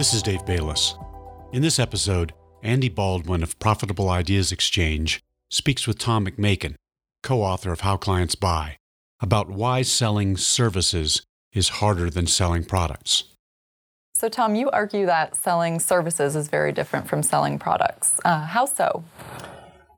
This is Dave Bayless. In this episode, Andy Baldwin of Profitable Ideas Exchange speaks with Tom McMakin, co author of How Clients Buy, about why selling services is harder than selling products. So, Tom, you argue that selling services is very different from selling products. Uh, how so?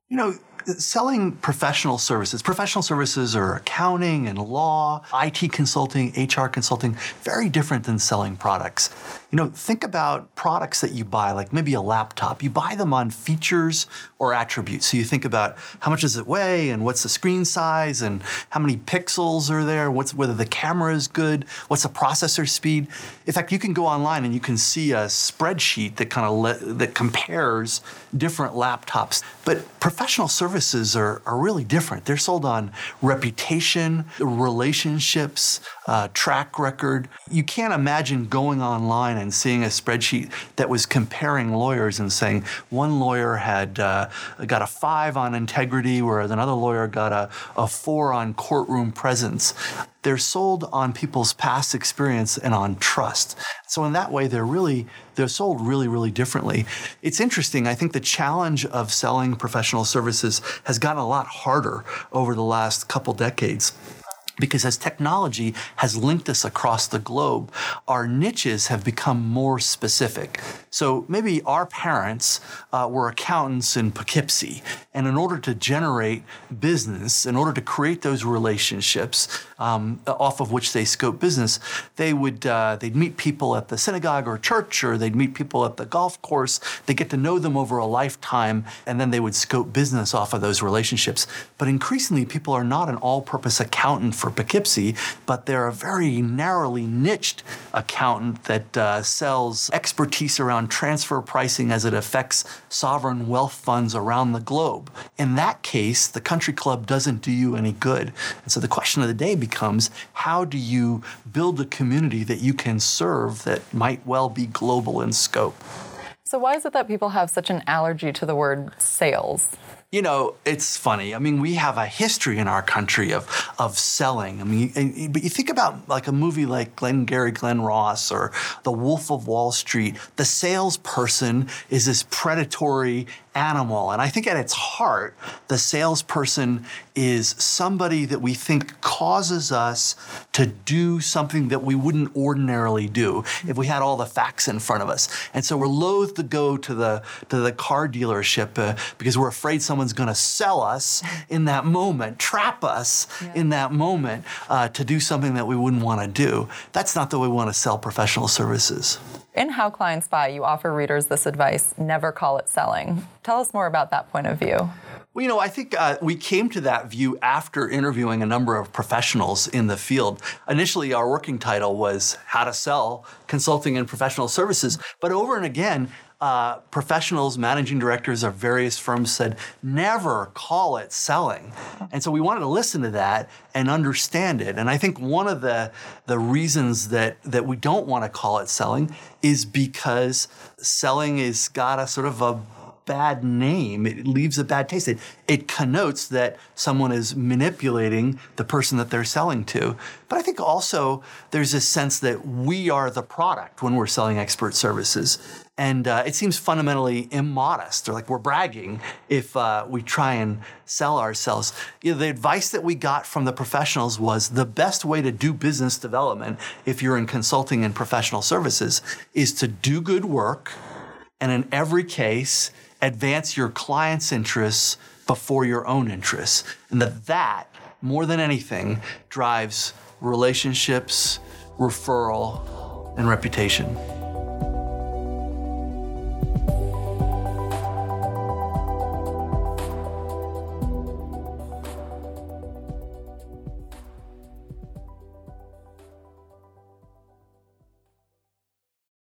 You know, selling professional services, professional services are accounting and law, IT consulting, HR consulting, very different than selling products. You know, think about products that you buy, like maybe a laptop. You buy them on features or attributes. So you think about how much does it weigh and what's the screen size and how many pixels are there, what's whether the camera is good, what's the processor speed. In fact, you can go online and you can see a spreadsheet that kind of le- that compares different laptops. But professional services are, are really different. They're sold on reputation, relationships, uh, track record. You can't imagine going online and seeing a spreadsheet that was comparing lawyers and saying one lawyer had uh, got a five on integrity, whereas another lawyer got a, a four on courtroom presence. They're sold on people's past experience and on trust. So in that way, they're really they're sold really, really differently. It's interesting. I think the challenge of selling professional services has gotten a lot harder over the last couple decades because as technology has linked us across the globe, our niches have become more specific. So maybe our parents uh, were accountants in Poughkeepsie, and in order to generate business, in order to create those relationships um, off of which they scope business, they would uh, they'd meet people at the synagogue or church, or they'd meet people at the golf course. They get to know them over a lifetime, and then they would scope business off of those relationships. But increasingly, people are not an all-purpose accountant for Poughkeepsie, but they're a very narrowly niched accountant that uh, sells expertise around transfer pricing as it affects sovereign wealth funds around the globe. In that case, the country club doesn't do you any good. And so the question of the day becomes how do you build a community that you can serve that might well be global in scope? So, why is it that people have such an allergy to the word sales? You know, it's funny. I mean, we have a history in our country of of selling. I mean, but you think about like a movie like Glenn Glengarry Glen Ross or The Wolf of Wall Street. The salesperson is this predatory animal, and I think at its heart, the salesperson is somebody that we think causes us to do something that we wouldn't ordinarily do if we had all the facts in front of us. And so we're loath to go to the to the car dealership uh, because we're afraid someone someone's going to sell us in that moment, trap us yeah. in that moment uh, to do something that we wouldn't want to do. That's not the way we want to sell professional services. In How Clients Buy, you offer readers this advice never call it selling. Tell us more about that point of view. Well, you know, I think uh, we came to that view after interviewing a number of professionals in the field. Initially, our working title was How to Sell Consulting and Professional Services. But over and again, uh, professionals, managing directors of various firms said, never call it selling. And so we wanted to listen to that and understand it. And I think one of the, the reasons that, that we don't want to call it selling is because selling is got a sort of a bad name. It leaves a bad taste. It, it connotes that someone is manipulating the person that they're selling to. But I think also there's a sense that we are the product when we're selling expert services. And uh, it seems fundamentally immodest or like we're bragging if uh, we try and sell ourselves. You know, the advice that we got from the professionals was the best way to do business development if you're in consulting and professional services is to do good work. And in every case, advance your client's interests before your own interests. And that that, more than anything, drives relationships, referral, and reputation.